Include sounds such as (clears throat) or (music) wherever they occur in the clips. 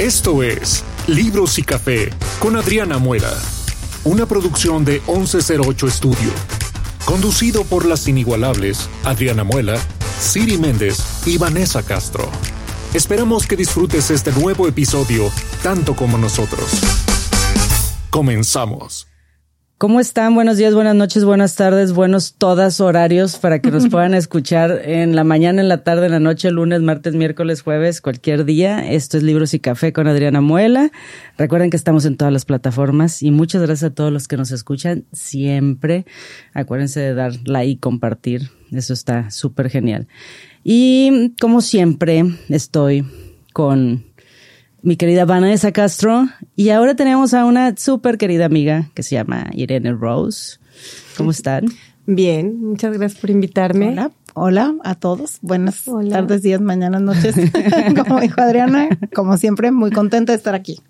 Esto es Libros y Café con Adriana Muela, una producción de 1108 Estudio, conducido por las inigualables Adriana Muela, Siri Méndez y Vanessa Castro. Esperamos que disfrutes este nuevo episodio tanto como nosotros. Comenzamos. ¿Cómo están? Buenos días, buenas noches, buenas tardes, buenos todas horarios para que nos (laughs) puedan escuchar en la mañana, en la tarde, en la noche, lunes, martes, miércoles, jueves, cualquier día. Esto es Libros y Café con Adriana Muela. Recuerden que estamos en todas las plataformas y muchas gracias a todos los que nos escuchan siempre. Acuérdense de dar like y compartir. Eso está súper genial. Y como siempre, estoy con mi querida Vanessa Castro. Y ahora tenemos a una súper querida amiga que se llama Irene Rose. ¿Cómo están? Bien, muchas gracias por invitarme. Hola, hola a todos. Buenas tardes, días, mañanas, noches. (laughs) como dijo Adriana, como siempre, muy contenta de estar aquí.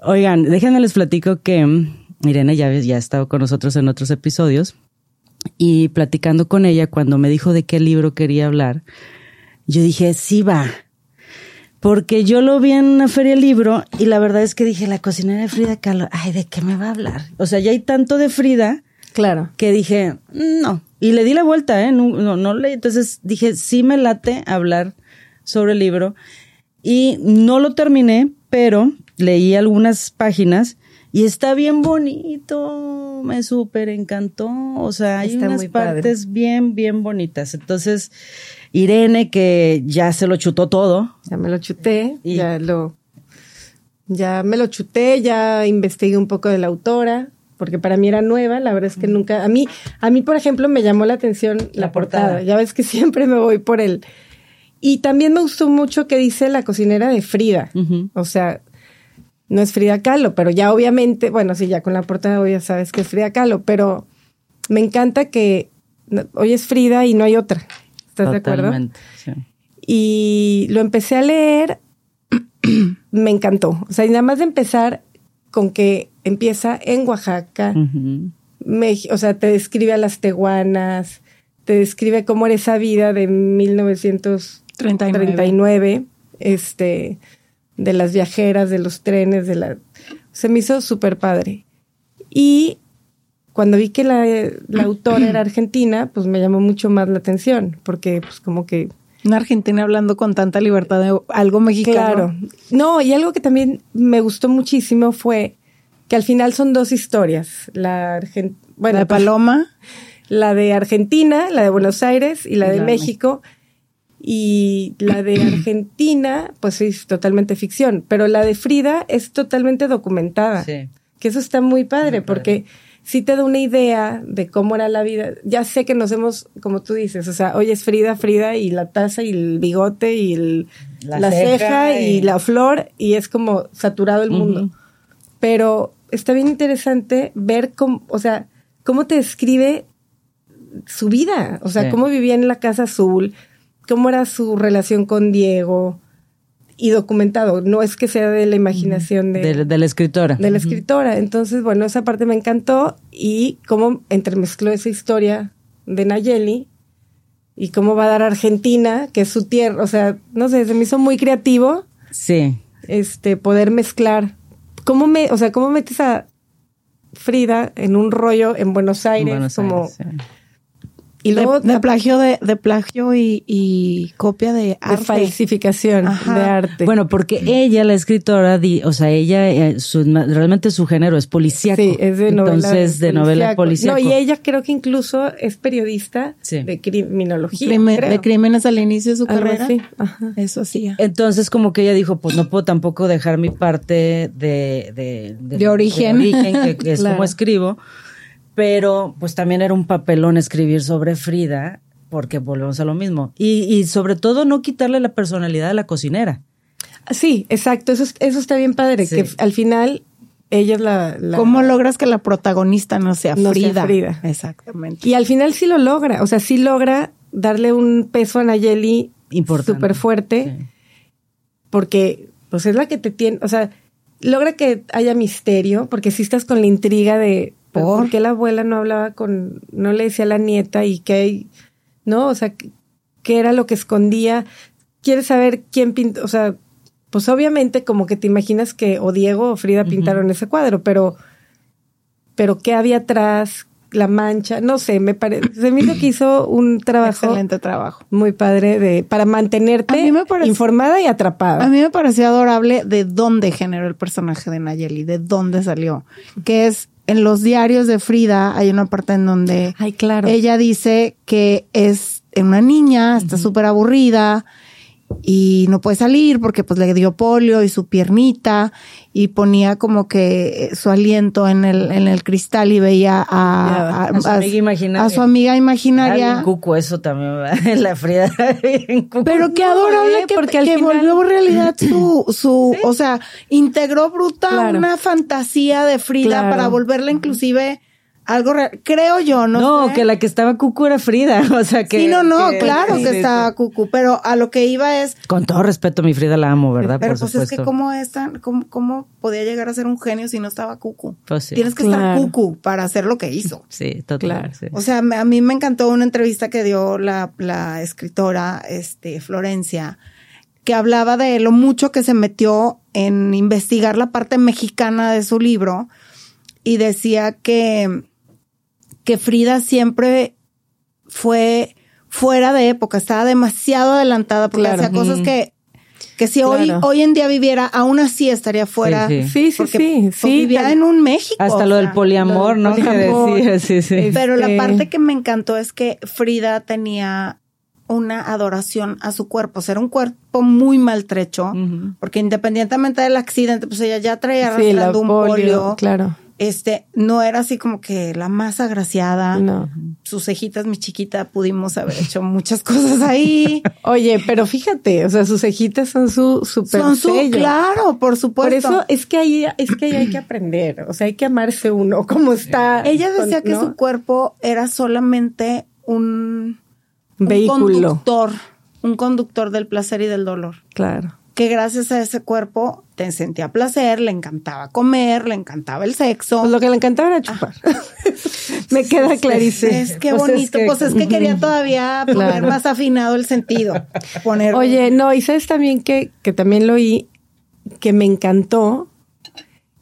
Oigan, déjenme les platico que Irene ya, ya ha estado con nosotros en otros episodios y platicando con ella cuando me dijo de qué libro quería hablar, yo dije, sí va, porque yo lo vi en una feria libro y la verdad es que dije, la cocinera de Frida Kahlo, ay, ¿de qué me va a hablar? O sea, ya hay tanto de Frida. Claro. Que dije, no. Y le di la vuelta, ¿eh? No, no. Entonces dije, sí me late hablar sobre el libro. Y no lo terminé, pero leí algunas páginas y está bien bonito. Me súper encantó. O sea, hay unas partes bien, bien bonitas. Entonces, Irene, que ya se lo chutó todo. Ya me lo chuté, y ya lo, ya me lo chuté, ya investigué un poco de la autora, porque para mí era nueva, la verdad es que nunca, a mí, a mí, por ejemplo, me llamó la atención la, portada. ya ves que (laughs) siempre me voy por él. Y también me gustó mucho que dice la cocinera de Frida, o sea, no es Frida Kahlo, pero ya obviamente, bueno, sí, ya con la portada hoy ya sabes que es Frida Kahlo, pero me encanta que hoy es Frida y no hay otra. ¿Estás de acuerdo? Sí. Y lo empecé a leer, (clears throat) me encantó. O sea, y nada más de empezar con que empieza en Oaxaca, o sea, te describe a las teguanas, te describe cómo era esa vida de 1939, este, de las viajeras, de los trenes, de la... Se me hizo súper padre. Y cuando vi que la, la autora era (clears throat) argentina, pues me llamó mucho más la atención, porque pues como que... Una argentina hablando con tanta libertad de algo mexicano. Claro. No, y algo que también me gustó muchísimo fue que al final son dos historias. La bueno, la de Paloma. (laughs) La de Argentina, la de Buenos Aires y la de México. Y la de (clears throat) Argentina, pues es totalmente ficción. Pero la de Frida es totalmente documentada. Sí. Que eso está muy padre, porque sí te da una idea de cómo era la vida. Ya sé que nos hemos, como tú dices, o sea, hoy es Frida, Frida y la taza y el bigote y la, ceja, y... la flor y es como saturado el mundo. Pero está bien interesante ver cómo, o sea, cómo te describe su vida, o sea, cómo vivía en la Casa Azul, cómo era su relación con Diego, y documentado, no es que sea de la imaginación de, de, la escritora. De la escritora. Entonces, bueno, esa parte me encantó y cómo entremezcló esa historia de Nayeli y cómo va a dar Argentina, que es su tierra, o sea, no sé, se me hizo muy creativo. Sí. Este, poder mezclar. ¿Cómo me, o sea, cómo metes a Frida en un rollo en Buenos Aires, como y luego de, plagio de, de plagio y, copia de arte. De falsificación de arte. Bueno, porque ella, la escritora, o sea, ella, eh, realmente su género es policíaco. Sí, es de novela. Entonces, de novela policíaco. No, y ella creo que incluso es periodista de criminología. De crímenes al inicio de su carrera. Sí. Ajá. Eso sí. Entonces, como que ella dijo, pues no puedo tampoco dejar mi parte de... De, de, origen. que, es (laughs) como escribo pero pues también era un papelón escribir sobre Frida, porque volvemos a lo mismo. Y, y sobre todo no quitarle la personalidad a la cocinera. Sí, exacto, eso, eso está bien padre, que al final ella es la, ¿Cómo logras que la protagonista no sea Frida? Frida. Exactamente. Y al final sí lo logra, o sea, sí logra darle un peso a Nayeli súper fuerte, porque pues es la que te tiene, o sea, logra que haya misterio, porque si estás con la intriga de ¿Por? qué la abuela no hablaba con, no le decía a la nieta y qué, no? O sea, ¿qué era lo que esquondía? ¿Quieres saber quién pintó? O sea, pues obviamente como que te imaginas que o Diego o Frida pintaron ese cuadro, pero, pero ¿qué había atrás? La mancha, no sé, me parece, se me hizo que hizo un trabajo. Excelente trabajo. Muy padre de, para mantenerte informada y atrapada. A mí me pareció adorable de dónde generó el personaje de Nayeli, de dónde salió, que es en los diarios de Frida hay una parte en donde Ay, claro. ella dice que es una niña, está súper aburrida, y no puede salir porque pues le dio polio y su piernita y ponía como que su aliento en el, en el cristal y veía a, a, su, amiga imaginaria. a su amiga imaginaria. cuco eso también, en (laughs) la fría. Pero qué adorable que, porque que volvió (clears throat) realidad su, su, o sea, integró bruta una fantasía de Frida para volverla inclusive algo creo yo, ¿no? No, que la que estaba cucu era Frida, (laughs) o sea que. Sí, no, no, claro que estaba cucu, pero a lo que iba es. Con todo respeto, mi Frida la amo, ¿verdad? Pero pues es que cómo es tan, cómo, podía llegar a ser un genio si no estaba cucu. Pues sí. Tienes que estar cucu para hacer lo que hizo. (laughs) Sí, total. O sea, a mí me encantó una entrevista que dio la, la escritora, este, Florencia, que hablaba de lo mucho que se metió en investigar la parte mexicana de su libro y decía que que Frida siempre fue fuera de época, estaba demasiado adelantada porque hacía cosas que que si hoy, hoy en día viviera, aún así estaría fuera. Sí, sí, sí. sí, vivía en un México. Hasta lo del poliamor, ¿no? Que decía, sí, sí. Pero la este parte que me encantó es que Frida tenía una adoración a su cuerpo, o sea, era un cuerpo muy maltrecho, porque independientemente del accidente, pues ella ya traía arrastrando un polio. Claro este, no era así como que la más agraciada. No. Sus cejitas, mi chiquita, pudimos haber hecho muchas (laughs) cosas ahí. Oye, pero fíjate, o sea, sus cejitas son su super Son su, claro, por supuesto. Por eso es que ahí, es que ahí hay que aprender, o sea, hay que amarse uno (laughs) como está. Ella decía que su cuerpo era solamente un, vehículo. Un conductor, un conductor del placer y del dolor. Claro que gracias a ese cuerpo te sentía placer, le encantaba comer, le encantaba el sexo. Pues lo que le encantaba era chupar. (laughs) Me queda clarísimo. Es, que pues bonito. pues es que quería todavía poner más afinado el sentido. Poner... Oye, no, y sabes también que, que también lo oí, que me encantó,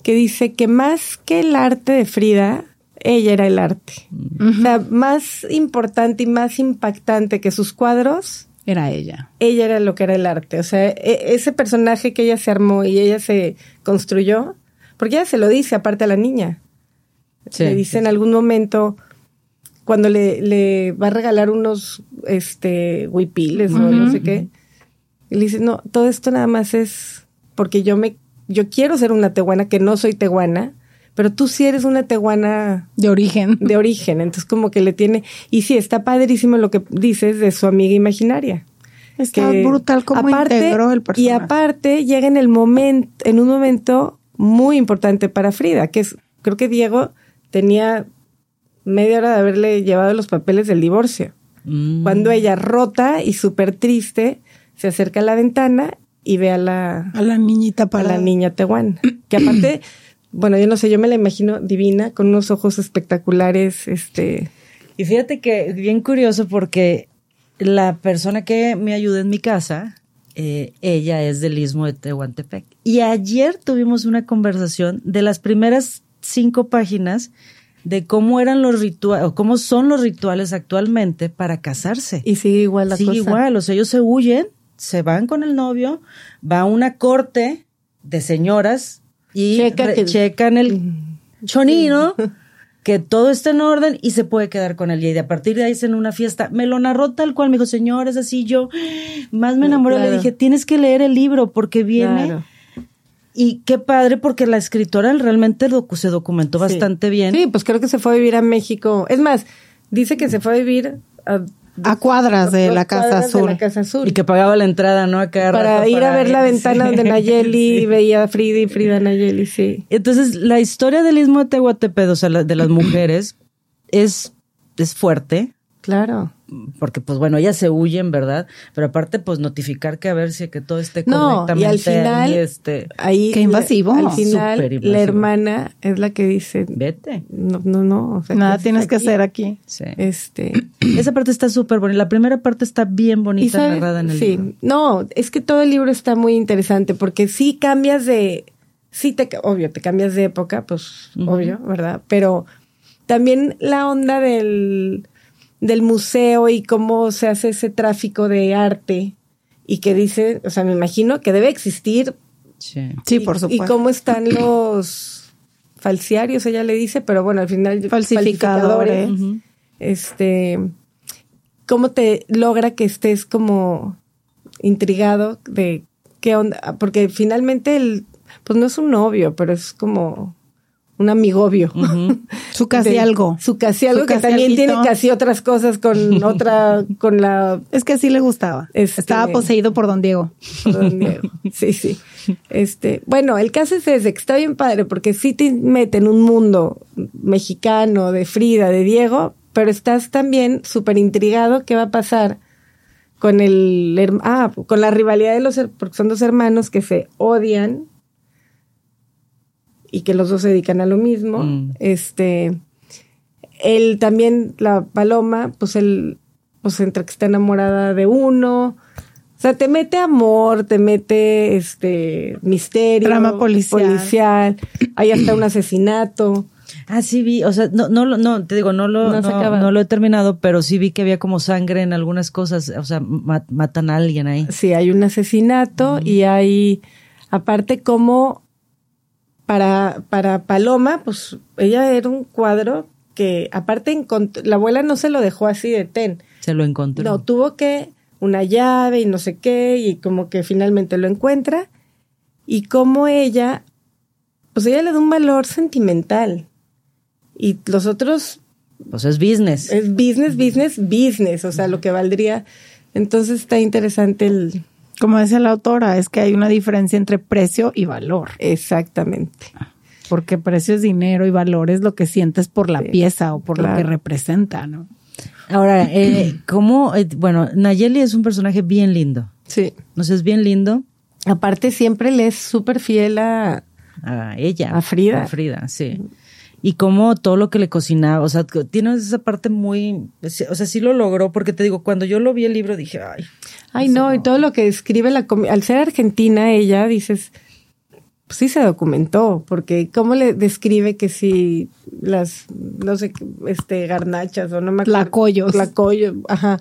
que dice que más que el arte de Frida, ella era el arte. O sea, más importante y más impactante que sus cuadros era ella. Ella era lo que era el arte. O sea, e, ese personaje que ella se armó y ella se construyó, porque ella se lo dice aparte a la niña. le dice en algún momento, cuando le, le, va a regalar unos este huipiles o no sé qué, y le dice, no, todo esto nada más es porque yo me, yo quiero ser una tehuana, que no soy tehuana, pero tú sí eres una tehuana de origen. De origen, entonces como que le tiene, y sí, está padrísimo lo que dices de su amiga imaginaria. Está brutal como integró el personaje. Y aparte llega en el momento, en un momento muy importante para Frida, que es, creo que Diego tenía media hora de haberle llevado los papeles del divorcio. Mm. Cuando ella rota y súper triste, se acerca a la ventana y ve a la... A la niñita para... A la niña tehuana. Que aparte (clears throat) bueno, yo no sé, yo me la imagino divina, con unos ojos espectaculares, este. Y fíjate que bien curioso porque la persona que me ayuda en mi casa, eh, ella es del istmo de Tehuantepec. Y ayer tuvimos una conversación de las primeras cinco páginas de cómo eran los rituales, o cómo son los rituales actualmente para casarse. Y sigue igual la sigue igual, o sea, ellos se huyen, se van con el novio, va a una corte de señoras y checan el chonino, (laughs) que todo está en orden y se puede quedar con él. Y a partir de ahí en una fiesta. Me lo narró tal cual, me dijo, señores, así yo (gasps) más me enamoré. Le dije, tienes que leer el libro porque viene. Y qué padre porque la escritora realmente se documentó bastante bien. Sí, pues creo que se fue a vivir a México. Es más, dice que se fue a vivir a a cuadras de la Casa Azul. la Casa Azul. Y que pagaba la entrada, ¿no? para ir a ver la ventana donde Nayeli (laughs) veía a Frida y Frida Nayeli, sí. Entonces, la historia del Istmo de Tehuantepec, o sea, de las mujeres, es, es fuerte. Claro. Porque pues bueno, ellas se huyen, ¿verdad? Pero aparte pues notificar que a ver si que todo esté correctamente no, y al final, este ahí qué invasivo. al final la hermana es la que dice, vete. No, no, no, nada tienes que hacer aquí. Sí. Este, (clears throat) esa parte está súper bonita. La primera parte está bien bonita narrada en el sí. libro. No, es que todo el libro está muy interesante porque sí cambias de sí te obvio, te cambias de época, pues obvio, ¿verdad? Pero también la onda del del museo y cómo se hace ese tráfico de arte y que dice, o sea, me imagino que debe existir. Sí, y, por supuesto. Y cómo están los falsiarios, ella le dice, pero bueno, al final falsificadores. Este, cómo te logra que estés como intrigado de qué onda, porque finalmente el, pues no es un novio, pero es como un amigobio. (laughs) Su casi algo. Su casi algo que también tiene casi otras cosas con (laughs) otra, con la... Es que así le gustaba. Este, Estaba poseído por Don Diego. Por Don Diego. (laughs) Sí, sí. Este, bueno, el caso es ese, que está bien padre, porque sí te mete en un mundo mexicano de Frida, de Diego, pero estás también súper intrigado qué va a pasar con el, ah, con la rivalidad de los, porque son dos hermanos que se odian, y que los dos se dedican a lo mismo. Mm. Este, él también, la paloma, pues él, pues entre que está enamorada de uno. O sea, te mete amor, te mete este misterio. Drama policial. Hay hasta un (clears throat) asesinato. Ah, sí vi, o sea, no, no, no, te digo, no lo, no, no, lo he terminado, pero sí vi que había como sangre en algunas cosas, o sea, matan a alguien ahí. Sí, hay un asesinato y hay, aparte como para, para Paloma, pues ella era un cuadro que aparte la abuela no se lo dejó así de ten. Se lo encontró. No, tuvo que una llave y no sé qué y como que finalmente lo encuentra y como ella, pues ella le da un valor sentimental y los otros... Pues es business. Es business, business, business, o sea, lo que valdría. Entonces está interesante el, como decía la autora, es que hay una diferencia entre precio y valor. Exactamente. Porque precio es dinero y valor es lo que sientes por la pieza o por lo que representa, ¿no? Ahora, eh, (clears throat) ¿cómo? Eh, bueno, Nayeli es un personaje bien lindo. Sí. No sé, es bien lindo. Aparte, siempre le es súper fiel a, a ella. A Frida. A Frida, sí y cómo todo lo que le cocinaba, o sea, tiene esa parte muy, o sea, sí lo logró, porque te digo, cuando yo lo vi el libro dije, ay. Ay, no, y todo lo que describe la al ser argentina ella, dices, pues sí se documentó, porque cómo le describe que si las, no sé, este, garnachas o no me acuerdo. Lacoyos. Lacoyos, ajá.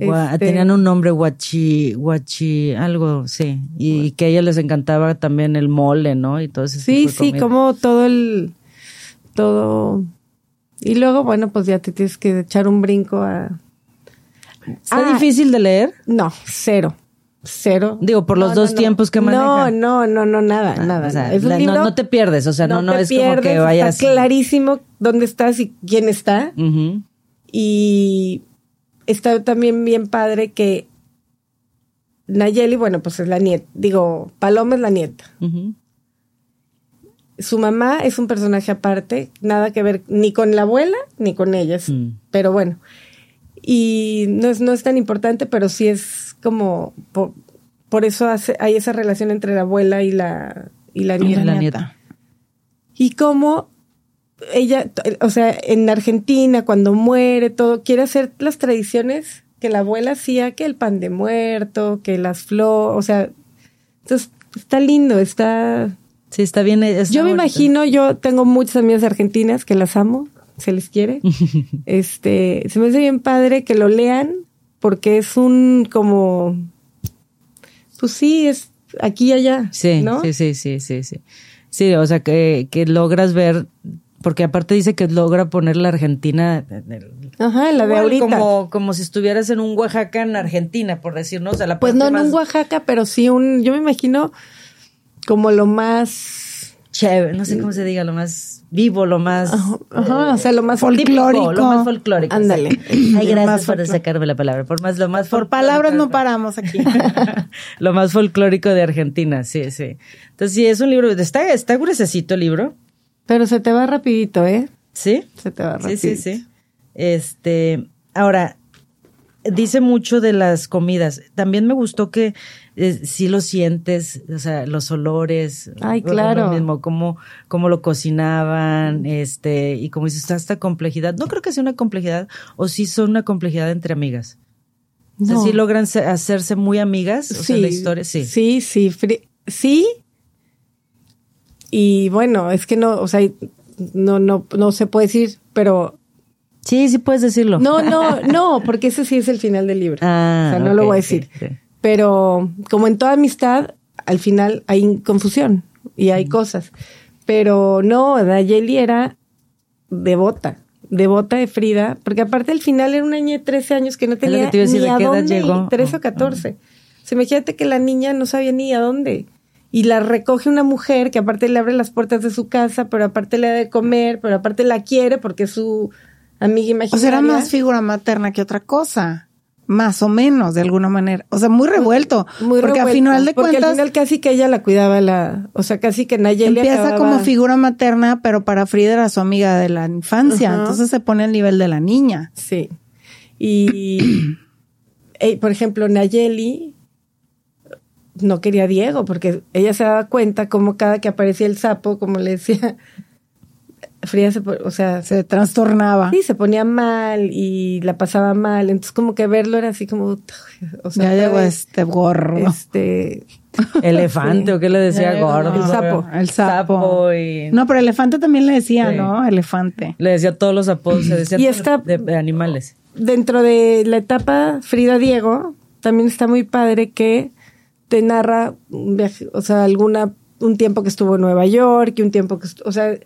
Este tenían un nombre guachi, guachi, algo, sí. Y que a ella les encantaba también el mole, ¿no? Y todo eso. Sí, sí, como todo el todo. Y luego, bueno, pues ya te tienes que echar un brinco a... ¿Está ah, difícil de leer? No, cero. Cero. Digo, por los dos tiempos que maneja. No, no, no, no, nada, ah, nada. no, te pierdes, o sea, no, no, es como que vayas. Está clarísimo dónde estás y quién está. Y está también bien padre que Nayeli, bueno, pues es la nieta. Digo, Paloma es la nieta su mamá es un personaje aparte, nada que ver ni con la abuela ni con ellas, mm. pero bueno. Y no es, no es tan importante, pero sí es como, por, eso hace, hay esa relación entre la abuela y la, y la nieta. La nieta. Y cómo ella, o sea, en Argentina, cuando muere, todo, quiere hacer las tradiciones que la abuela hacía, que el pan de muerto, que las flores, o sea, entonces está lindo, está Sí, está bien. yo me imagino, yo tengo muchas amigas argentinas que las amo, se les quiere. (laughs) este, se me hace bien padre que lo lean porque es un como, pues sí, es aquí y allá. Sí, ¿no? sí, sí, sí, sí, sí. Sí, o sea, que, que logras ver, porque aparte dice que logra poner la Argentina. Ajá, la de ahorita. Como, como si estuvieras en un Oaxaca en Argentina, por decirnos. O la pues no en un Oaxaca, pero sí un, yo me imagino como lo más chévere, no sé cómo se diga, lo más vivo, lo más ajá, o sea, lo más folclórico, lo más folclórico. Ándale. Ay, gracias por sacarme la palabra. Por más lo más por palabras no paramos aquí. (laughs) lo más folclórico de Argentina, sí, sí. Entonces, sí, es un libro, está está gruesecito el libro, pero se te va rapidito, ¿eh? ¿Sí? Se te va rapidito. Sí, sí, sí. Este, ahora dice mucho de las comidas. También me gustó que eh, sí lo sientes, o sea, los olores. Ay, claro. Lo mismo, cómo, cómo lo cocinaban, este, y como dices, esta complejidad. No creo que sea una complejidad, o sí son una complejidad entre amigas. No. O sea, sí logran hacerse muy amigas, o sí, sea, la historia, sí. Sí, sí, sí. Y bueno, es que no, o sea, no, no, no se puede decir, pero Sí, sí puedes decirlo. No, no, (laughs) no, porque ese sí es el final del libro. Ah, o sea, no lo voy a decir. Pero como en toda amistad, al final hay confusión y hay cosas. Pero no, Nayeli era devota, devota de Frida, porque aparte al final era una niña de 13 años que no tenía ni a dónde, llegó. 13 o 14. Se imagínate que la niña no sabía ni a dónde. Y la recoge una mujer que aparte le abre las puertas de su casa, pero aparte le da de comer, pero aparte la quiere porque es su amiga imaginaria. O sea, era más figura materna que otra cosa. Más o menos, de alguna manera. O sea, muy revuelto. Muy porque al final de cuentas. Porque al final casi que ella la cuidaba, la, o sea, casi que Nayeli Empieza como figura materna, pero para Frida era su amiga de la infancia. Entonces se pone al nivel de la niña. Sí. Y, (clears throat) por ejemplo, Nayeli no quería a Diego, porque ella se daba cuenta como cada que aparecía el sapo, como le decía, Frida se, o sea, se trastornaba. Sí, se ponía mal y la pasaba mal. Entonces, como que verlo era así como, o sea, ya llegó este gorro. Este. (laughs) Elefante, o qué le decía gordo. El sapo. El sapo. No, pero elefante también le decía, ¿no? Elefante. Le decía todos los apodos, se decía y de, animales. Dentro de la etapa Frida Diego, también está muy padre que te narra un viaje, o sea, alguna, un tiempo que estuvo en Nueva York y un tiempo que, o sea,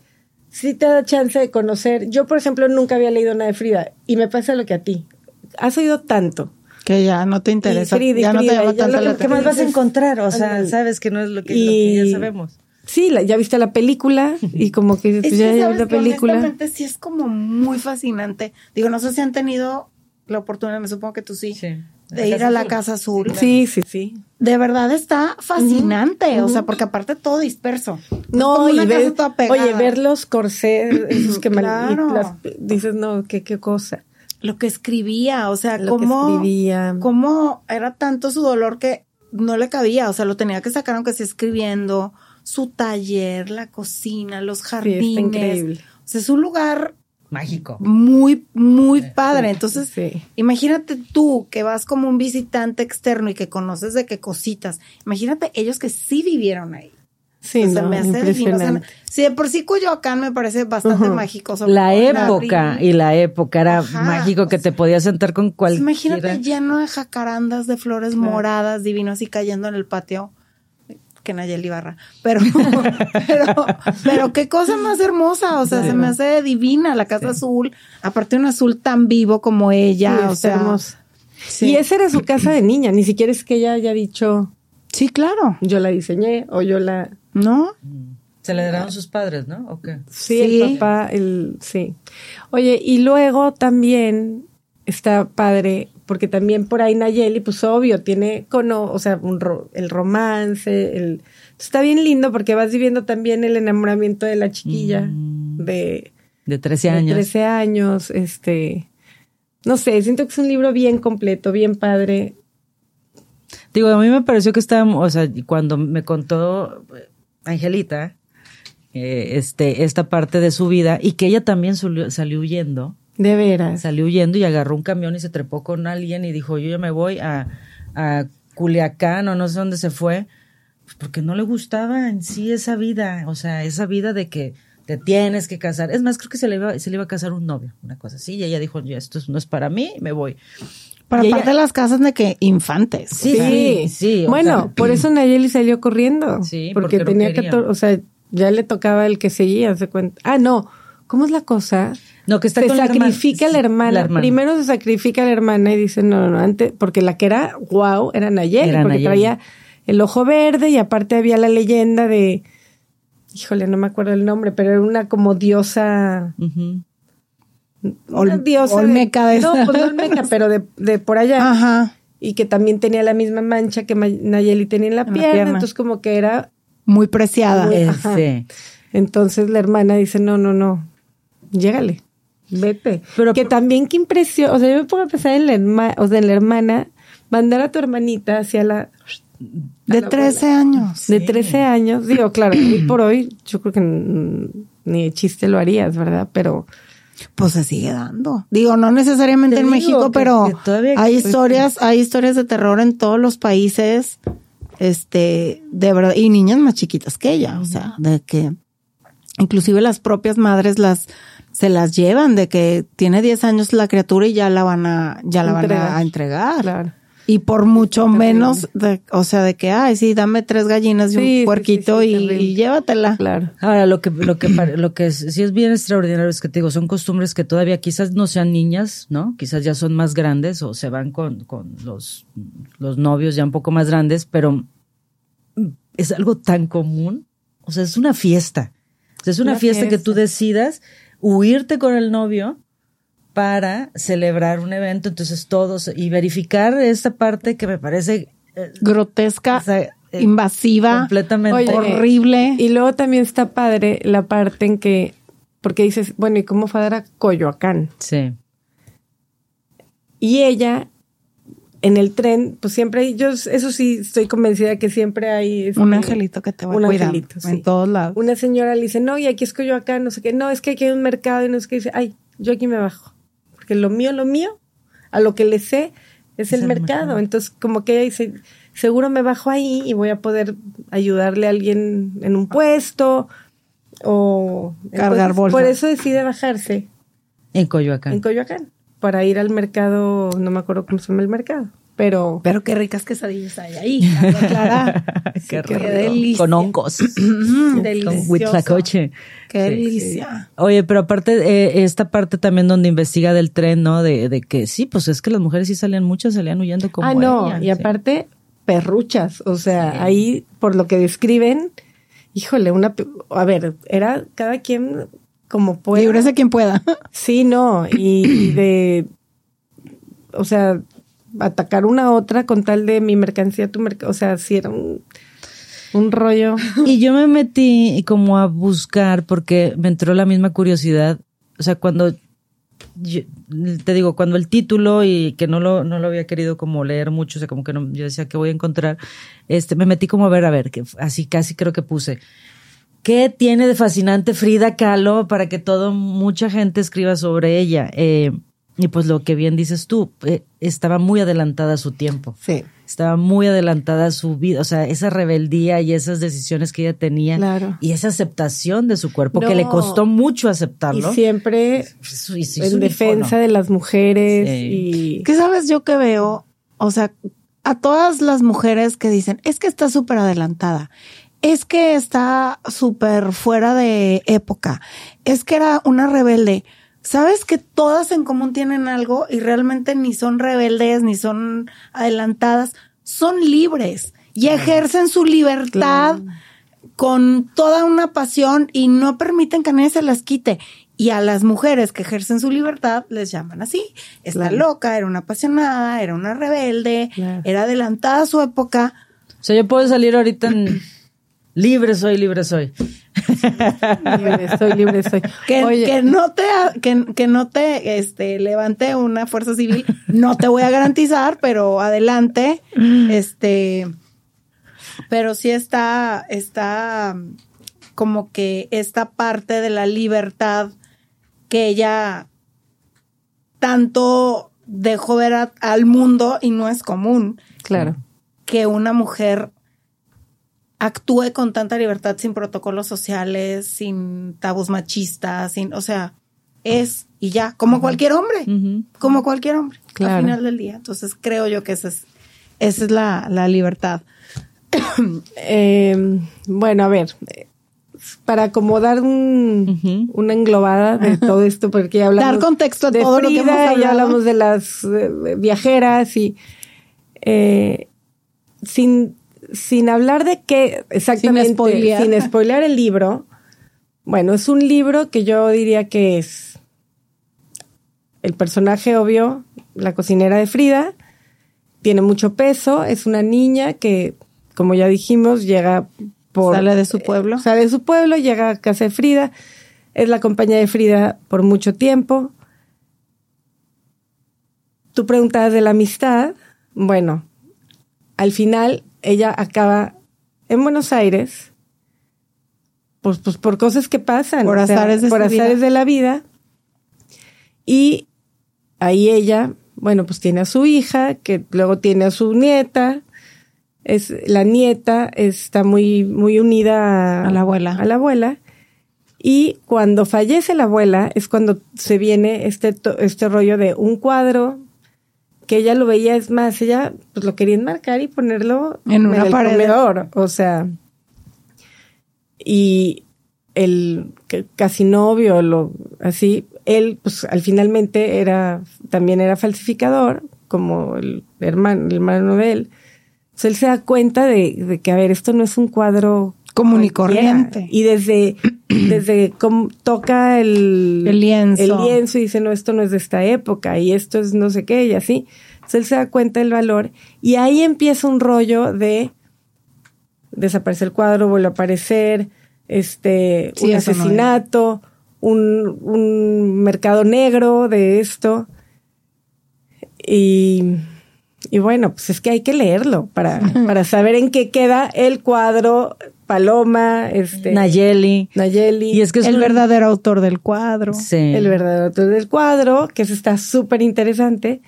sí te da chance de conocer. Yo, por ejemplo, nunca había leído nada de Frida y me pasa lo que a ti. Has oído tanto. Que ya no te interesa. ya no te llama tanto lo que más vas a encontrar, o sea, sabes que no es lo que, ya sabemos. Sí, ya viste la película (laughs) y como que pues, ya, ya la película. Honestamente sí es como muy fascinante. Digo, no sé si han tenido la oportunidad, me supongo que tú sí. Sí de ir a la Casa Azul. Sí, sí, sí. De verdad está fascinante, o sea, porque aparte todo disperso. No, y ver, oye, ver los corsés, esos que claro. dices, no, qué, qué cosa. Lo que escribía, o sea, cómo, escribía. cómo era tanto su dolor que no le cabía, o sea, lo tenía que sacar aunque esté escribiendo, su taller, la cocina, los jardines. increíble. O sea, es un lugar mágico. Muy, muy padre. Entonces, imagínate tú que vas como un visitante externo y que conoces de qué cositas. Imagínate ellos que sí vivieron ahí. Sí, me hace sí, de por sí Coyoacán me parece bastante mágico. La época, y la época era mágico que te podías sentar con cualquiera. Imagínate lleno de jacarandas de flores moradas, divinos así cayendo en el patio que Nayeli Barra. Pero, (laughs) pero, pero qué cosa más hermosa. O sea, se me hace divina la casa azul. Aparte, un azul tan vivo como ella. o sea, Y esa era su casa de niña. Ni siquiera es que ella haya dicho. Sí, claro. Yo la diseñé o yo la. ¿No? Se le dieron sus padres, ¿no? ¿O qué? Sí, el papá, el, sí. Oye, y luego también está padre porque también por ahí Nayeli, pues obvio, tiene cono, o sea, un el romance, el está bien lindo porque vas viviendo también el enamoramiento de la chiquilla mm. de de 13 años. De 13 años, este no sé, siento que es un libro bien completo, bien padre. Digo, a mí me pareció que estaba, o sea, cuando me contó Angelita eh, este esta parte de su vida y que ella también salió huyendo de veras. Salió huyendo y agarró un camión y se trepó con alguien y dijo, yo ya me voy a, a Culiacán o no sé dónde se fue, pues porque no le gustaba en sí esa vida, o sea, esa vida de que te tienes que casar. Es más, creo que se le iba, se le iba a casar un novio, una cosa así, y ella dijo, ya, esto no es para mí, me voy. Para parte de las casas de que infantes. Sí, sí, sí. bueno, por eso Nayeli salió corriendo. Sí, porque, tenía que, o sea, ya le tocaba el que seguía, se cuenta. Ah, no, ¿cómo es la cosa? No, que está se sacrifica la hermana. Primero se sacrifica a la hermana y dice, no, no, no, antes, porque la que era wow era Nayeli, porque traía el ojo verde y aparte había la leyenda de, híjole, no me acuerdo el nombre, pero era una como diosa. Una diosa. Olmeca de, No, pues (laughs) no Olmeca, pero de, de por allá. Ajá. Y que también tenía la misma mancha que Nayeli tenía en la, pierna, entonces como que era muy preciada. sí. Entonces la hermana dice, no, no, no, llégale. Vete. Pero que también qué impresión, o sea, yo me pongo a pensar en la, herma, o sea, en la hermana, mandar a tu hermanita hacia la de 13 años. De 13 años. Digo, claro, (clears throat) hoy por hoy yo creo que ni de chiste lo harías, ¿verdad? Pero... Pues se sigue dando. Digo, no necesariamente en México, pero hay historias, hay historias de terror en todos los países, este, de verdad, y niñas más chiquitas que ella, o sea, de que inclusive las propias madres las se las llevan de que tiene 10 años la criatura y ya la van a ya la van a entregar. Claro. Y por mucho menos, de, o sea, de que, ay, sí, dame tres gallinas y un puerquito y, llévatela. Claro. Ahora, lo que, lo que, lo que sí es bien extraordinario es que te digo, son costumbres que todavía quizás no sean niñas, ¿no? Quizás ya son más grandes o se van con, con los, los novios ya un poco más grandes, pero es algo tan común. O sea, es una fiesta. O sea, es una, fiesta que tú decidas huirte con el novio para celebrar un evento, entonces todos, y verificar esta parte que me parece eh, grotesca, eh, invasiva, completamente horrible. Y luego también está padre la parte en que, porque dices, bueno, ¿y cómo fue a dar a Coyoacán? Sí. Y ella, en el tren, pues siempre hay, yo eso sí estoy convencida que siempre hay... un angelito que te va a cuidar en todos lados. Una señora le dice, no, y aquí es Coyoacán, no sé qué, no, es que aquí hay un mercado y no sé qué, dice, ay, yo aquí me bajo que lo mío, lo mío, a lo que le sé, es, el, mercado. Entonces, como que ella dice, seguro me bajo ahí y voy a poder ayudarle a alguien en un puesto o cargar bolsas. Por eso decide bajarse. En Coyoacán. En Coyoacán. Para ir al mercado, no me acuerdo cómo se llama el mercado. Pero, pero qué ricas quesadillas hay ahí. Clara. (laughs) qué, qué delicia. Con hongos. (clears throat) Con huitlacoche. Qué delicia. Oye, pero aparte, eh, esta parte también donde investiga del tren, ¿no? De, de, que sí, pues es que las mujeres sí salían muchas, salían huyendo como Ah, no, y aparte, perruchas. O sea, ahí, por lo que describen, híjole, una, a ver, era cada quien como pueda. Líbrese quien pueda. (laughs) Sí, no, y de, o sea, atacar una a otra con tal de mi mercancía, tu mercancía. O sea, si era un, un rollo. Y yo me metí como a buscar porque me entró la misma curiosidad. O sea, cuando te digo, cuando el título y que no lo, no lo había querido como leer mucho, o sea, como que no, yo decía que voy a encontrar, este, me metí como a ver, a ver, que así casi creo que puse. ¿Qué tiene de fascinante Frida Kahlo para que todo, mucha gente escriba sobre ella? Eh, y pues lo que bien dices tú, eh, estaba muy adelantada a su tiempo. Sí. Estaba muy adelantada a su vida, o sea, esa rebeldía y esas decisiones que ella tenía. Claro. Y esa aceptación de su cuerpo, que le costó mucho aceptarlo. Y siempre en defensa de las mujeres. Y... ¿Qué sabes yo que veo? O sea, a todas las mujeres que dicen, es que está súper adelantada es que está súper fuera de época, es que era una rebelde. ¿Sabes que todas en común tienen algo y realmente ni son rebeldes, ni son adelantadas? Son libres y ejercen su libertad con toda una pasión y no permiten que nadie se las quite. Y a las mujeres que ejercen su libertad les llaman así. Está loca, era una apasionada, era una rebelde, era adelantada a su época. O sea, yo puedo salir ahorita en libre soy, libre soy libre soy, libre soy. (laughs) Que, no te, que, no te este, levante una fuerza civil, no te voy a garantizar, pero adelante. Este, pero sí está, está como que esta parte de la libertad que ella tanto dejó ver al mundo y no es común. Claro. Que una mujer actúe con tanta libertad sin protocolos sociales, sin tabús machistas, sin, o sea, es y ya, como cualquier hombre, como cualquier hombre, al final del día. Entonces creo yo que esa es, esa es la, la libertad. (coughs) Em, bueno, a ver, para acomodar un, una englobada de todo esto, porque ya hablamos Dar contexto a de todo lo que ya hablamos de las eh, viajeras y eh, sin sin hablar de qué exactamente, sin spoilear. el libro, bueno, es un libro que yo diría que es el personaje obvio, la cocinera de Frida, tiene mucho peso, es una niña que, como ya dijimos, llega por... Sale de su pueblo. sale de su pueblo, llega a casa de Frida, es la compañía de Frida por mucho tiempo, tú preguntabas de la amistad. Bueno, al final ella acaba en Buenos Aires, pues, pues por cosas que pasan. Por azares, de, por azares de la vida. Y ahí ella, bueno, pues tiene a su hija, que luego tiene a su nieta. Es, la nieta está muy, muy unida a, la abuela. A la abuela. Y cuando fallece la abuela es cuando se viene este, este rollo de un cuadro que ella lo veía, es más, ella pues lo quería enmarcar y ponerlo en, una pared. o sea, y el casi novio, lo, así, él pues al finalmente era, también era falsificador, como el hermano, el hermano de él. Entonces él se da cuenta de, de que, a ver, esto no es un cuadro común y corriente. Y desde, (clears throat) desde cómo toca el, el lienzo. el lienzo y dice, no, esto no es de esta época y esto es no sé qué y así. Entonces él se da cuenta del valor y ahí empieza un rollo de desaparece el cuadro, vuelve a aparecer, este, un asesinato, un, un mercado negro de esto. Y y bueno, pues es que hay que leerlo para, (laughs) para saber en qué queda el cuadro Paloma, este Nayeli. Nayeli. Y es que es el verdadero autor del cuadro. Sí. El verdadero autor del cuadro, que eso está súper interesante.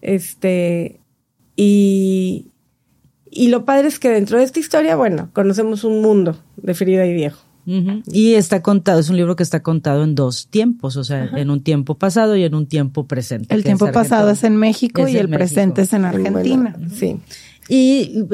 Este, y, y lo padre es que dentro de esta historia, bueno, conocemos un mundo de Frida y Diego. Y está contado, es un libro que está contado en dos tiempos, o sea, en un tiempo pasado y en un tiempo presente. El tiempo pasado es en México y el presente es en Argentina. sí. Y,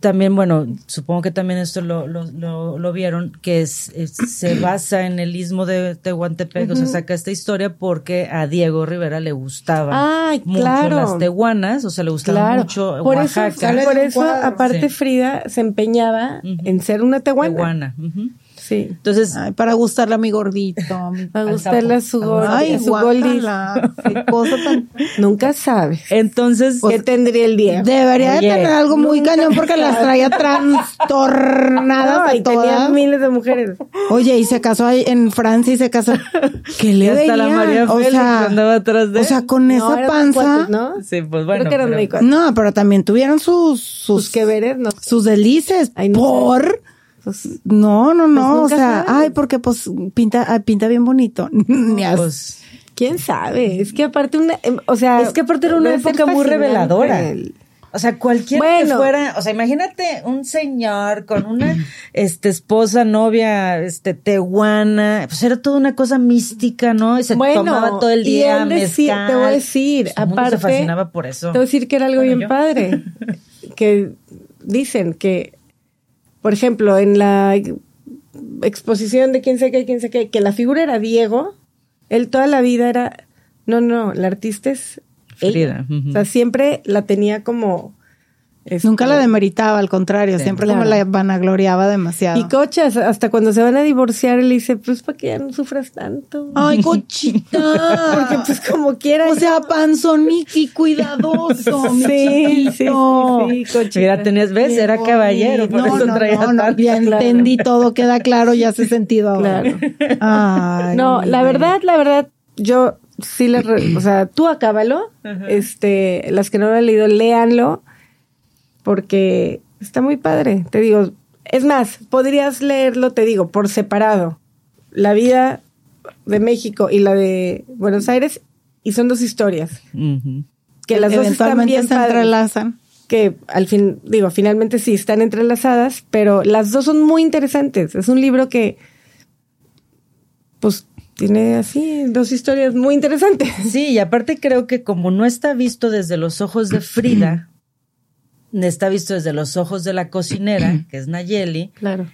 también, bueno, supongo que también esto lo, lo, lo, vieron, que es, se (clears throat) basa en el istmo de Tehuantepec, o sea, saca esta historia porque a Diego Rivera le gustaban mucho las tehuanas, o sea, le gustaba mucho por Oaxaca. Eso, por eso, aparte Frida se empeñaba en ser una tehuana. Tehuana. Sí. Entonces, para gustarle a mi gordito. (laughs) Para gustarle a su gordito. Ay, su cosa tan... (laughs) Nunca sabes. Entonces, ¿qué tendría el día? Debería de tener algo muy cañón porque las traía (laughs) trastornadas y tenía miles de mujeres. Oye, y se casó ahí en Francia y se casó. ¿Qué le Hasta la María o sea, andaba atrás de O sea, con esa panza. ¿no? Sí, pues bueno. Creo que pero... No, pero también tuvieron sus sus, sus que veres, no. sus delices por pues, no, no, no, pues o sea, ay, porque pues pinta, pinta bien bonito. (laughs) pues, quién sabe, es que aparte una, em, o sea, es que aparte era una época muy reveladora. O sea, cualquiera que fuera, o sea, imagínate un señor con una (clears throat) este esposa, novia, este tehuana, pues era toda una cosa mística, ¿no? Y se tomaba todo el día y mezcal. te voy a decir, aparte se fascinaba por eso. Te voy a decir que era algo bien padre. (laughs) que dicen que por ejemplo, en la exposición de quién sé qué, quién sé qué, que la figura era Diego, él toda la vida era, no, no, la artista es Frida. O sea, siempre la tenía como Nunca la demeritaba, al contrario, siempre como la vanagloriaba demasiado. Y cochas, hasta cuando se van a divorciar, le dice, pues para que ya no sufras tanto. Ay, cochita. (laughs) Porque pues como quieras. O sea, panzoniqui, cuidadoso, (laughs) sí, sí, sí, sí, cochita. Mira, tenías, ¿ves? Era caballero, por eso traía no, no, ya entendí todo, queda claro, ya hace sentido ahora. Claro. Ay, no, la verdad, la verdad, yo sí les, o sea, tú acábalo, este, las que no lo han leído, léanlo porque está muy padre. Te digo, es más, podrías leerlo, te digo, por separado. La vida de México y la de Buenos Aires, y son dos historias. Que las dos están bien se entrelazan. Que al fin, digo, finalmente sí están entrelazadas, pero las dos son muy interesantes. Es un libro que, pues, tiene así dos historias muy interesantes. Sí, y aparte creo que como no está visto desde los ojos de Frida, está visto desde los ojos de la cocinera, que es Nayeli, claro.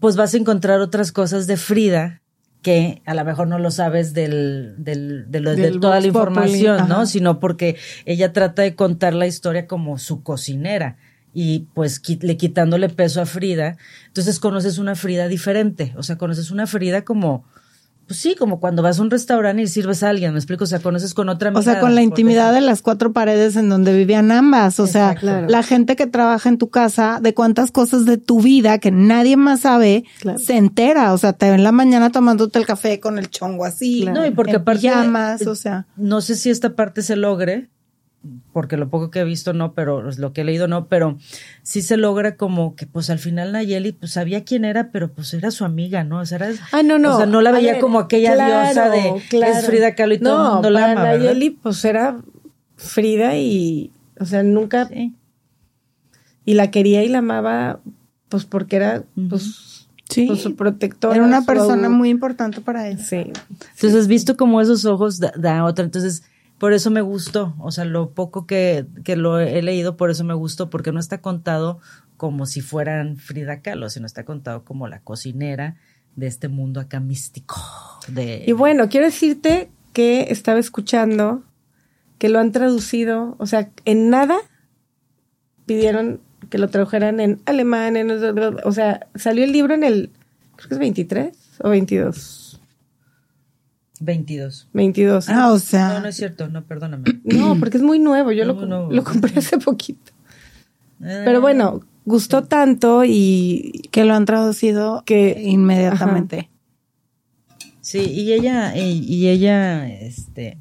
pues vas a encontrar otras cosas de Frida que a lo mejor no lo sabes del, del, de, de toda la información, ¿no? Sino porque ella trata de contar la historia como su cocinera y pues le quitándole peso a Frida. Entonces conoces una Frida diferente, o sea, conoces una Frida como pues sí, como cuando vas a un restaurante y sirves a alguien, me explico, o sea, conoces con otra O sea, con la intimidad de las cuatro paredes en donde vivían ambas, o sea, la gente que trabaja en tu casa, de cuántas cosas de tu vida que nadie más sabe, se entera, o sea, te ven la mañana tomándote el café con el chongo así, no, y porque aparte llamas, o sea, no sé si esta parte se logre, porque lo poco que he visto no, pero lo que he leído no, pero sí se logra como que pues al final Nayeli pues sabía quién era, pero pues era su amiga, ¿no? O sea, era, ah, no, no. O sea, no la veía como aquella diosa de es Frida Kahlo y todo el mundo la ama, Nayeli pues era Frida y, o sea, nunca... Y la quería y la amaba pues porque era pues, pues su protectora. Era una persona muy importante para él. Sí. Entonces, visto como esos ojos da otra, entonces por eso me gustó, o sea, lo poco que, que lo he leído, por eso me gustó, porque no está contado como si fueran Frida Kahlo, sino está contado como la cocinera de este mundo acá místico. De... Y bueno, quiero decirte que estaba escuchando que lo han traducido, o sea, en nada pidieron que lo tradujeran en alemán, en, o sea, salió el libro en el, creo que es 23 o 22. 22. 22. Ah, o sea. No, no es cierto, no, perdóname. (clears throat) No, porque es muy nuevo, yo lo, lo, compré hace poquito. Eh. Pero bueno, gustó tanto y... Que lo han traducido que inmediatamente. Sí, y ella, y, ella, este...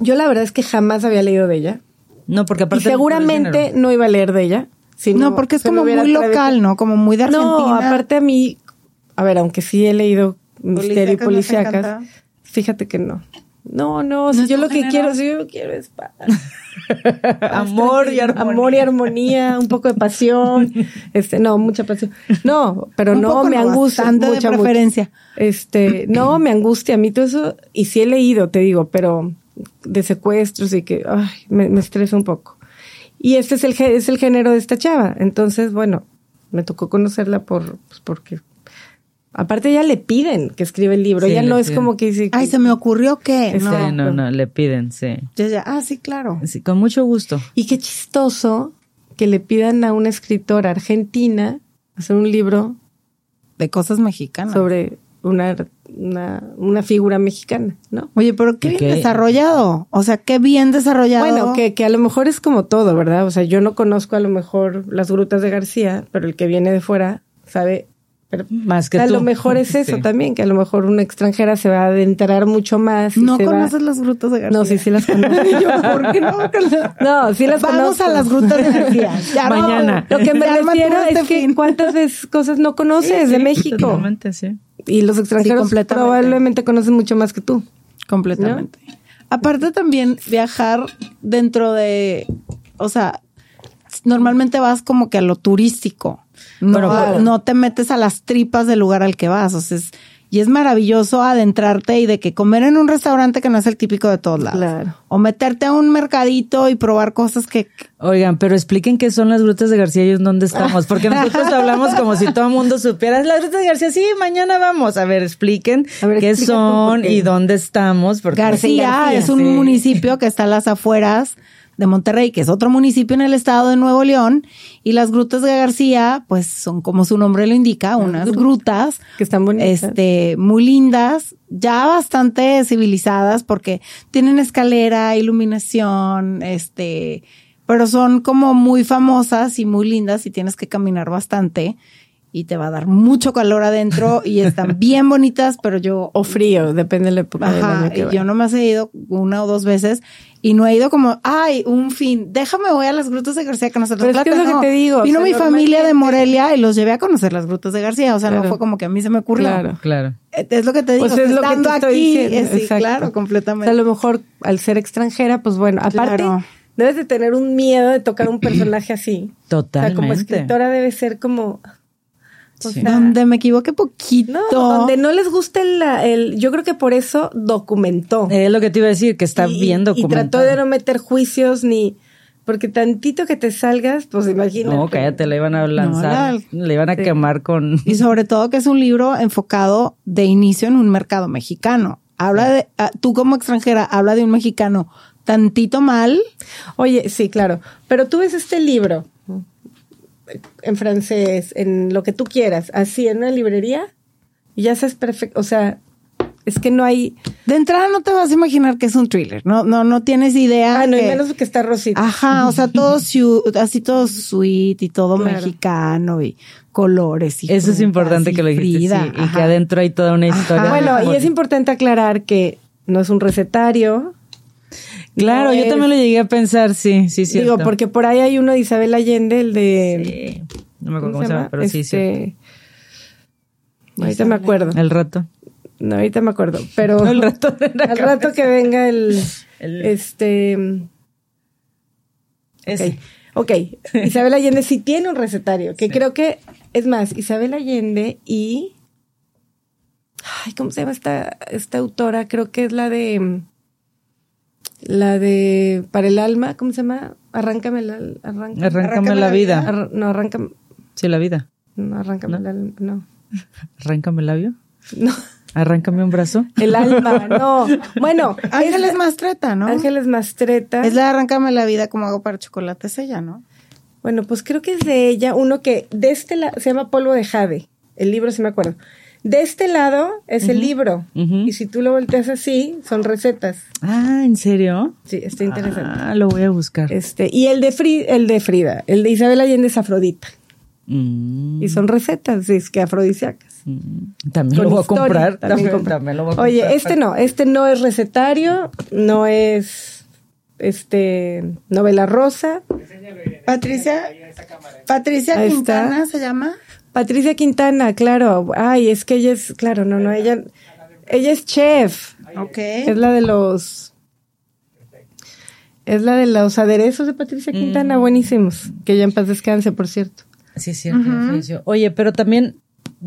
Yo la verdad es que jamás había leído de ella. No, porque aparte... Y seguramente no iba a leer de ella. no, porque es como muy local, ¿no? Como muy de Argentina. No, aparte a mí, a ver, aunque sí he leído misterio y policíacas, Fíjate que no. No, no, si yo lo que quiero, si yo quiero es paz. (laughs) amor y armonía. Amor y armonía, un poco de pasión. (laughs) Este, no, mucha pasión. No, pero no, me angustia. Mucha preferencia. Este, no, (clears throat) me angustia a mí todo eso. Y sí he leído, te digo, pero de secuestros y que, ay, me, me estresa un poco. Y este es el, es el género de esta chava. Entonces, bueno, me tocó conocerla por, pues porque Aparte ya le piden que escribe el libro, ya no es como que dice... Ay, se me ocurrió que... No, sí, no, no, le piden, sí. Ya, ya, ah, sí, claro. Sí, con mucho gusto. Y qué chistoso que le pidan a una escritora argentina hacer un libro... De cosas mexicanas. Sobre una, una, una figura mexicana, ¿no? Oye, pero qué bien desarrollado. O sea, qué bien desarrollado. Bueno, que, que a lo mejor es como todo, ¿verdad? O sea, yo no conozco a lo mejor las grutas de García, pero el que viene de fuera sabe más que a lo mejor es eso también, que a lo mejor una extranjera se va a adentrar mucho más. No conoces las grutas de García. No, sí, sí las conozco. (laughs) ¿por qué no? (laughs) No, sí las Vamos a las grutas de García. (laughs) Mañana. lo que me refiero es este que cuántas cosas no conoces de México. sí. Y los extranjeros probablemente conocen mucho más que tú. Completamente. Aparte también viajar dentro de, o sea, normalmente vas como que a lo turístico. No, no te metes a las tripas del lugar al que vas. O sea, y es maravilloso adentrarte y de que comer en un restaurante que no es el típico de todos lados. Claro. O meterte a un mercadito y probar cosas que... Oigan, pero expliquen qué son las grutas de García y en dónde estamos, porque nosotros (laughs) hablamos como si todo el mundo supiera. Las grutas de García, sí, mañana vamos. A ver, expliquen qué son y dónde estamos. Porque García, es un municipio que está a las afueras de Monterrey, que es otro municipio en el estado de Nuevo León, y las grutas de García, pues son como su nombre lo indica, unas grutas que están bonitas. este muy lindas, ya bastante civilizadas porque tienen escalera, iluminación, este, pero son como muy famosas y muy lindas y tienes que caminar bastante y te va a dar mucho calor adentro y están (laughs) bien bonitas, pero yo... O frío, depende de la época. Ajá, yo nomás he ido una o dos veces y no he ido como, ay, un fin, déjame voy a las grutas de García que nosotros... Pero es, lo que te digo. Vino mi familia de Morelia y los llevé a conocer las grutas de García, o sea, no fue como que a mí se me ocurrió. Claro, claro. Eh, es lo que te digo, pues es lo que te aquí, es, claro, completamente. a lo mejor al ser extranjera, pues bueno, aparte... Debes de tener un miedo de tocar un (clears throat) personaje así. Totalmente. O sea, como escritora debe ser como donde me equivoqué poquito. donde no les gusta el, el, yo creo que por eso documentó. Es lo que te iba a decir, que está bien documentado. Y trató de no meter juicios ni, porque tantito que te salgas, pues imagínate. No, cállate, le iban a lanzar, le iban a quemar con... Y sobre todo que es un libro enfocado de inicio en un mercado mexicano. Habla de, ah, tú como extranjera, habla de un mexicano tantito mal. Oye, sí, claro. Pero tú ves este libro en francés, en lo que tú quieras, así en una librería, y ya sabes perfecto, o sea, es que no hay... De entrada no te vas a imaginar que es un thriller, no, no, no tienes idea. Ah, no, y menos que está rosita. Ajá, o sea, todo (laughs) así todo sweet y todo mexicano y colores y Eso es importante que lo dijiste, y que adentro hay toda una historia. Bueno, y es importante aclarar que no es un recetario, Claro, yo también lo llegué a pensar, sí, sí, sí. Digo, porque por ahí hay uno de Isabel Allende, el de... Sí. No me acuerdo cómo, se llama, pero sí, sí. Este, ahorita me acuerdo. El rato. No, ahorita me acuerdo, pero... No, (laughs) el rato. Al rato que venga el... Este... Ese. Ok, Isabel Allende sí tiene un recetario, que creo que, es más, Isabel Allende y... Ay, ¿cómo se llama esta, esta autora? Creo que es la de... La de Para el alma, ¿cómo se llama? Arráncame la, arranca, arráncame, la vida. Arr, no, arráncame. Sí, la vida. No, arráncame ¿No? el no. (laughs) ¿Arráncame el labio? No. ¿Arráncame un brazo? El alma, (laughs) no. Bueno, Ángeles Mastreta, ¿no? Ángeles Mastreta. Es la de Arráncame la vida como hago para chocolate, es ella, ¿no? Bueno, pues creo que es de ella uno que de este lado se llama Polvo de Jade. El libro, sí me acuerdo. De este lado es uh -huh. el libro. Uh -huh. Y si tú lo volteas así, son recetas. Ah, ¿en serio? Sí, está interesante. Ah, lo voy a buscar. Este, y el de, Frida, el de Frida, el de Isabel Allende es Afrodita. Mm. Y son recetas, es que afrodisíacas. Mm. También lo voy a comprar. También, también, también lo voy a Oye, comprar. este no, este no es recetario, no es este novela rosa. Patricia Patricia Quintana se llama. Patricia Quintana, claro. Ay, es que ella es, claro, no, no, ella, ella es chef. Ok. Es la de los, es la de los aderezos de Patricia Quintana, mm. buenísimos. Que ya en paz descanse, por cierto. Sí, es cierto. Uh -huh. Oye, pero también,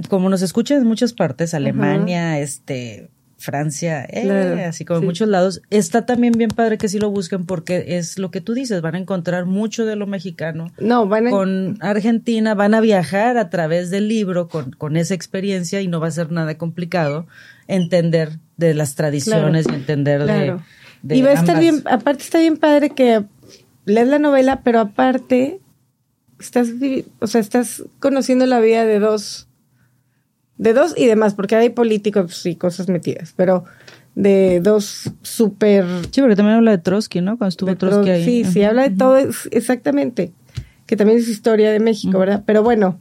como nos escuchan en muchas partes, Alemania, uh -huh. este, Francia, eh, claro, así como sí. en muchos lados. Está también bien padre que sí lo busquen porque es lo que tú dices, van a encontrar mucho de lo mexicano. No, van a... Con Argentina, van a viajar a través del libro con, con esa experiencia y no va a ser nada complicado entender de las tradiciones claro, y entender claro. de, de, Y va a estar ambas. bien, aparte está bien padre que lees la novela, pero aparte estás, o sea, estás conociendo la vida de dos de dos y demás, porque hay políticos y cosas metidas, pero de dos súper... Sí, porque también habla de Trotsky, ¿no? Cuando estuvo Trotsky Tro ahí. Sí, sí, habla de todo, exactamente, que también es historia de México. ¿verdad? Pero bueno,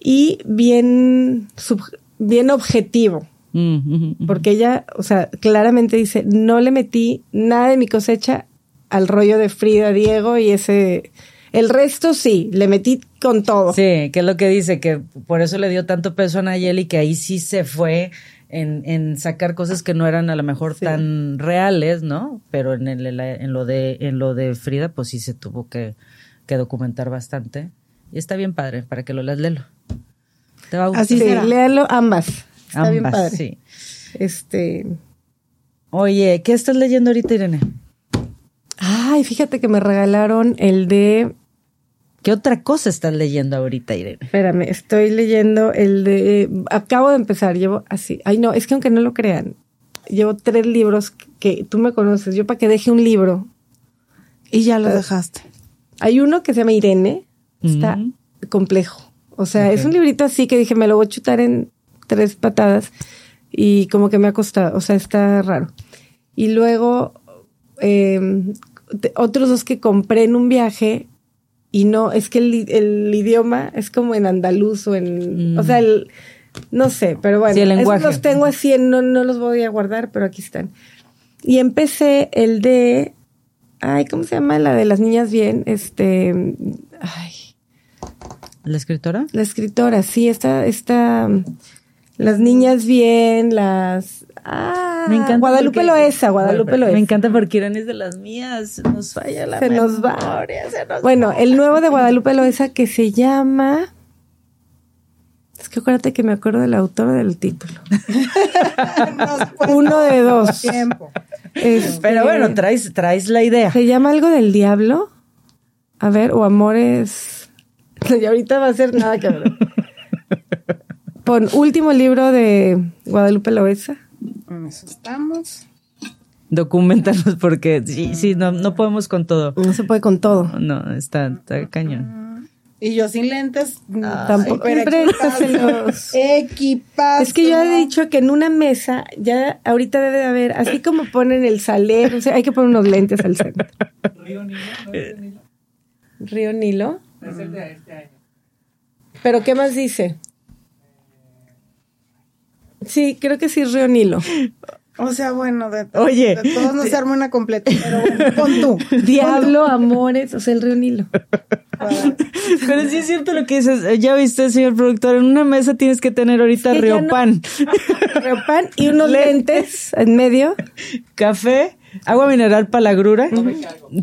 y bien, sub, bien objetivo, -huh. porque ella, o sea, claramente dice, no le metí nada de mi cosecha al rollo de Frida Diego y ese el resto sí, le metí con todo. Sí, que es lo que dice, que por eso le dio tanto peso a Nayeli, que ahí sí se fue en, en sacar cosas que no eran a lo mejor sí. tan reales, ¿no? Pero en, el, en, lo de, en lo de Frida, pues sí se tuvo que, que documentar bastante. Y está bien padre, para que lo leas, léelo. Te va a gustar. Así sí, léalo ambas. Está ambas, bien padre. Sí. Este. Oye, ¿qué estás leyendo ahorita, Irene? Ay, fíjate que me regalaron el de ¿Qué otra cosa estás leyendo ahorita, Irene? Espérame, estoy leyendo el de... Acabo de empezar, llevo así. Ay, no, es que aunque no lo crean, llevo tres libros que, que tú me conoces. Yo para que deje un libro. Y ya lo dejaste. Hay uno que se llama Irene. Está mm -hmm. complejo. O sea, okay. es un librito así que dije, me lo voy a chutar en tres patadas. Y como que me ha costado. O sea, está raro. Y luego... Eh, otros dos que compré en un viaje y no, es que el, el, idioma es como en andaluz o en, mm. o sea, el, no sé, pero bueno, sí, el lenguaje. los tengo así, no, no los voy a guardar, pero aquí están. Y empecé el de, ay, ¿cómo se llama? La de las niñas bien, este, ay. ¿La escritora? La escritora, sí, esta, esta, las niñas bien, las, Ah, me encanta Guadalupe porque, Loesa, Guadalupe Loesa. Me encanta porque Irán es de las mías. Nos falla la se memoria, nos va. Se nos bueno, va. el nuevo de Guadalupe Loesa que se llama. Es que acuérdate que me acuerdo del autor del título. (laughs) (laughs) Uno de dos. Tiempo. Este, Pero bueno, traes, traes la idea. ¿Se llama algo del diablo? A ver, o amores. (laughs) Y ahorita va a ser nada que ver. Pon último libro de Guadalupe Loesa. En eso estamos. Documentanos porque sí, sí, no, no podemos con todo. No se puede con todo. No, está, está cañón. Y yo sin lentes, Ay, tampoco. Préstaselos. Equipazo. Es que yo he dicho que en una mesa, ya ahorita debe de haber, así como ponen el salero, o sea, hay que poner unos lentes al centro. Río Nilo, ¿no es Nilo? Río Nilo. Es el de este año. Pero ¿qué más dice? Sí, creo que sí, Río Nilo. O sea, bueno, de, Oye. de todos no se arma una completa, pero bueno, pon tú. Diablo, amores, o sea, el río Nilo. Pero sí es cierto lo que dices. Ya viste, señor productor, en una mesa tienes que tener ahorita Es que Riopan, Reopan y unos lentes en medio. café, agua mineral para la grura.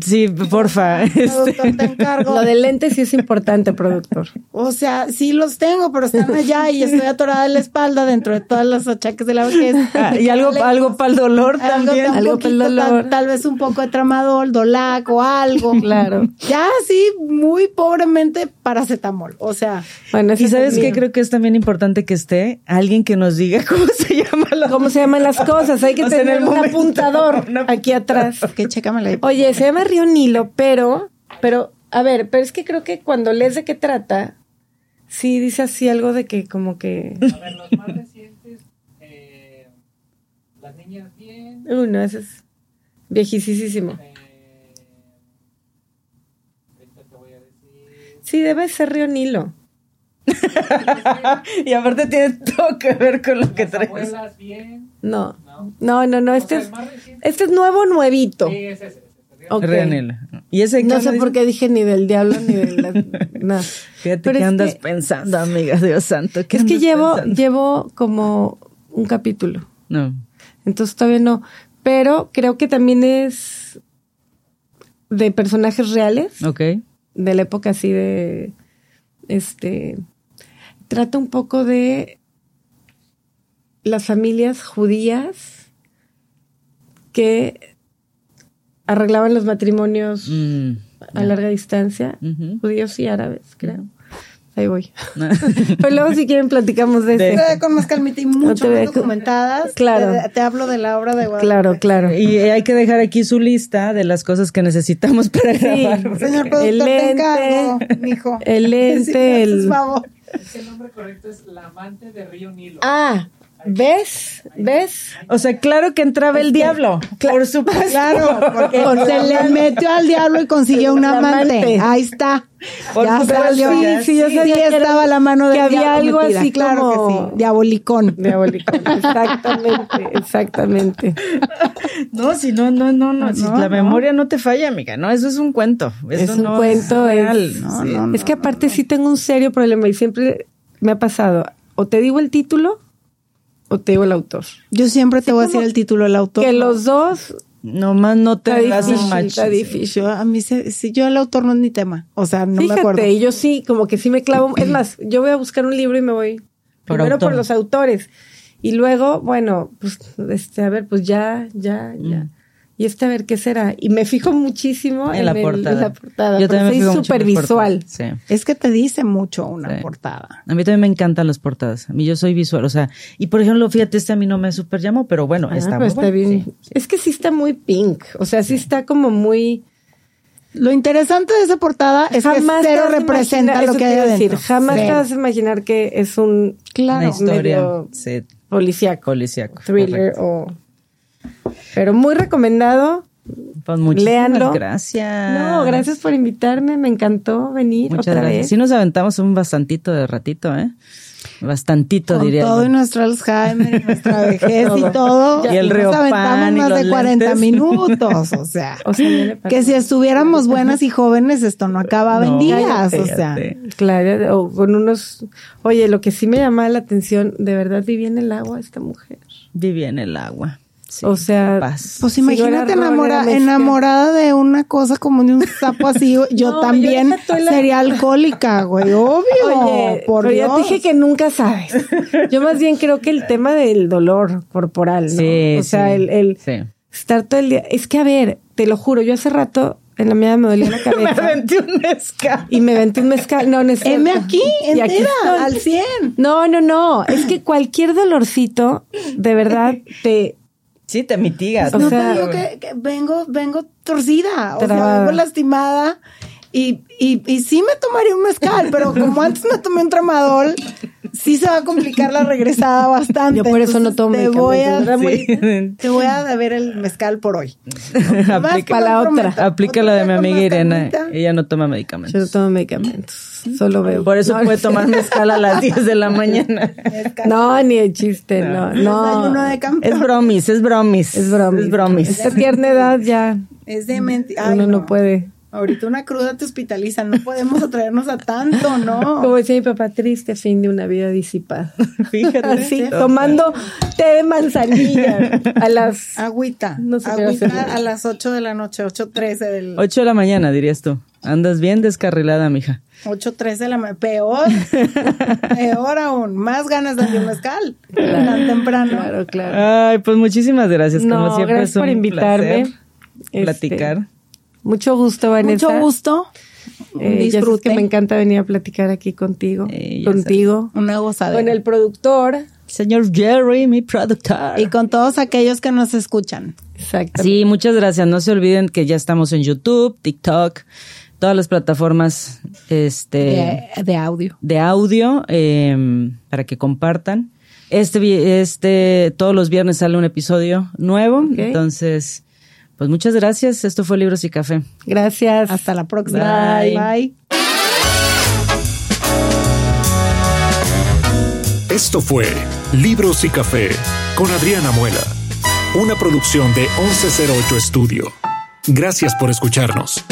Sí, porfa. (laughs) Este, Productor, te encargo. Lo de lentes sí es importante, productor. O sea, sí los tengo, pero están (laughs) allá y estoy atorada en la espalda dentro de todas las achaques de la vejez. ah, y algo, algo para el dolor Algo, también. un Algo poquito, para el dolor. Tal, tal vez un poco de tramadol, dolac o algo. Claro. Ya, sí, muy pobremente paracetamol. O sea, Bueno, Y es sabes mío. creo que es también importante que esté alguien que nos diga (laughs) cómo se llama la ¿Cómo se llaman las cosas? Hay que O sea, en tener el un momento, apuntador un aquí atrás. (laughs) que chécamela ahí. Oye, se llama Río Nilo, pero, pero, a ver, pero es que creo que cuando lees de qué trata, sí dice así algo de que como que, A ver, los más recientes, eh, las niñas bien, uy, no, ese es viejísimo. eh, ahorita te voy a decir, Sí, debe ser Río Nilo. (laughs) y aparte tiene todo que ver con lo que traes. abuelas bien, No, ¿no? no, no, no, este sea, es, este es nuevo, nuevito. sí, es ese, es ese, Río Ok. Río Nilo. Y ese No sé por qué dije ni del diablo ni de la, (laughs) nada. Fíjate Pero qué es andas que- pensando, amiga, Dios santo. ¿qué Es que llevo, pensando? llevo como un capítulo. No. Entonces todavía no. Pero creo que también es de personajes reales, Ok. de la época así de. Este. Trata un poco de las familias judías que arreglaban los matrimonios Mm. a larga distancia, judíos y árabes, creo. Ahí voy. (laughs) Pero luego si quieren platicamos de De-. Te con más calmita y mucho No te más documentadas. Claro. Te, te hablo de la obra de Guadalupe. Claro, claro. Y hay que dejar aquí su lista de las cosas que necesitamos (laughs) para grabar. Señor productor, El te lente. encargo, mijo. El lente, (laughs) Sí, el- favor. Es que el nombre correcto es La Amante de Río Nilo. Ah, ¿ves? ¿Ves? O sea, claro que entraba el diablo. Por supuesto. Claro, porque se le metió al diablo y consiguió un amante. amante. Ahí está. Por ya supuesto, salió. ya. Sí, yo Sí, sabía que estaba la mano del que había algo metida. así claro como- que sí. Diabolicón. Diabólico. Exactamente, exactamente. (laughs) No, si no, no, no, no. Si No, la no. memoria no te falla, amiga. No, eso es un cuento. Eso Es un no cuento, es- real. No, Sí. es que aparte sí tengo un serio problema y siempre me ha pasado. O te digo el título o te digo el autor. Yo siempre te voy a decir el título del autor. Que los dos Nomás no te hacen difícil, match. está difícil. Yo, a mí, se, si yo el autor no es mi tema. O sea, no Fíjate, me acuerdo. y yo sí, como que sí me clavo. Es más, yo voy a buscar un libro y me voy Por primero autor. por los autores. Y luego, bueno, pues, este, a ver, pues ya, ya, ya. Y este, a ver, ¿qué será? Y me fijo muchísimo En la el- portada. en la portada. Yo también en súper visual. Sí. Es que te dice mucho una Sí. portada. A mí también me encantan las portadas. A mí yo soy visual, o sea, y por ejemplo, fíjate, este a mí no me super llamó, pero bueno, Ah, está pero muy está bueno. bien. Sí. Es que sí está muy pink. O sea, sí está como muy. Lo interesante de esa portada es que te cero representa imaginar- lo eso que hay decir. Jamás Sí. te vas a imaginar que es un Claro. Una historia medio sí, policíaco, policíaco. thriller correcto. o. Pero muy recomendado. Pues muchísimas Léanlo. gracias. No, gracias por invitarme. Me encantó venir Muchas otra gracias. vez. Sí nos aventamos un bastantito de ratito, ¿eh? Bastantito, Con diría todo yo. y nuestro Alzheimer y nuestra (laughs) vejez y todo. Y el nos aventamos más los de 40 lentes. minutos. O (laughs) sea, O sea, que si estuviéramos buenas y jóvenes, esto no acababa en No, días. cállate, O sea. Claro, o con unos. Oye, lo que sí me llamaba la atención, de verdad vivía en el agua esta mujer. Vivía en el agua. Sí. O sea, Paz. pues imagínate enamora- enamorada de una cosa como de un sapo así. (laughs) Yo No, también yo la- sería (laughs) alcohólica, güey. (laughs) Obvio. Oye, por pero ya Dios. te dije que nunca sabes. Yo más bien creo que el tema del dolor corporal, ¿no? Sí, o sea, sí. el, el Sí. estar todo el día. Es que, a ver, te lo juro, yo hace rato en la mañana me dolía la Me cabeza. aventé un mezcal. y me venté un mezcal. No, no es. M aquí, Y entera, aquí al 100. No, no, no. Es que cualquier dolorcito, de verdad, te. Sí, te mitigas. O no sea, te digo que, que vengo, vengo torcida, o sea, vengo lastimada y, y, y sí me tomaría un mezcal, pero como antes me tomé un tramadol, sí se va a complicar la regresada bastante. Yo por eso no tomo te voy a, Sí. te voy a deber el mezcal por hoy. Aplica que la no otra. Aplica la de mi amiga Irene. Ella no toma Yo no medicamentos. tomo medicamentos. Solo veo. Por eso No, puede no tomar mezcal a las (laughs) 10 de la mañana. No, ni de chiste, no. No. de campeón. Es bromis, es bromis. Es bromis. Es bromis. Esta tierna edad ya Es de mentira. uno no puede. Ahorita una cruda te hospitaliza, no podemos atraernos a tanto, ¿no? (laughs) Como decía mi papá, triste fin de una vida disipada. (laughs) Fíjate. Así, tomando té de manzanilla a las... Agüita. No sé Agüita a las 8 de la noche, 8.13 del... 8 de la mañana, dirías tú. Andas bien descarrilada, mija. 8.13 de la mañana. Peor. (laughs) Peor aún. Más ganas de un mezcal. Tan temprano. Claro, claro. Ay, pues muchísimas gracias. Como No, siempre gracias es un por invitarme. Este, platicar. Mucho gusto, Vanessa. Mucho gusto. Eh, Disfrute. que me encanta venir a platicar aquí contigo. Eh, contigo. Una gozadera. Con el productor. Señor Jerry, mi productor. Y con todos aquellos que nos escuchan. Exacto. Sí, muchas gracias. No se olviden que ya estamos en YouTube, TikTok, todas las plataformas este, De, de audio. de audio eh, para que compartan. Este, este, todos los viernes sale un episodio nuevo. Entonces, pues muchas gracias. Esto fue Libros y Café. Gracias. Hasta la próxima. Bye. Bye. Esto fue Libros y Café con Adriana Muela, una producción de 1108 Estudio. Gracias por escucharnos.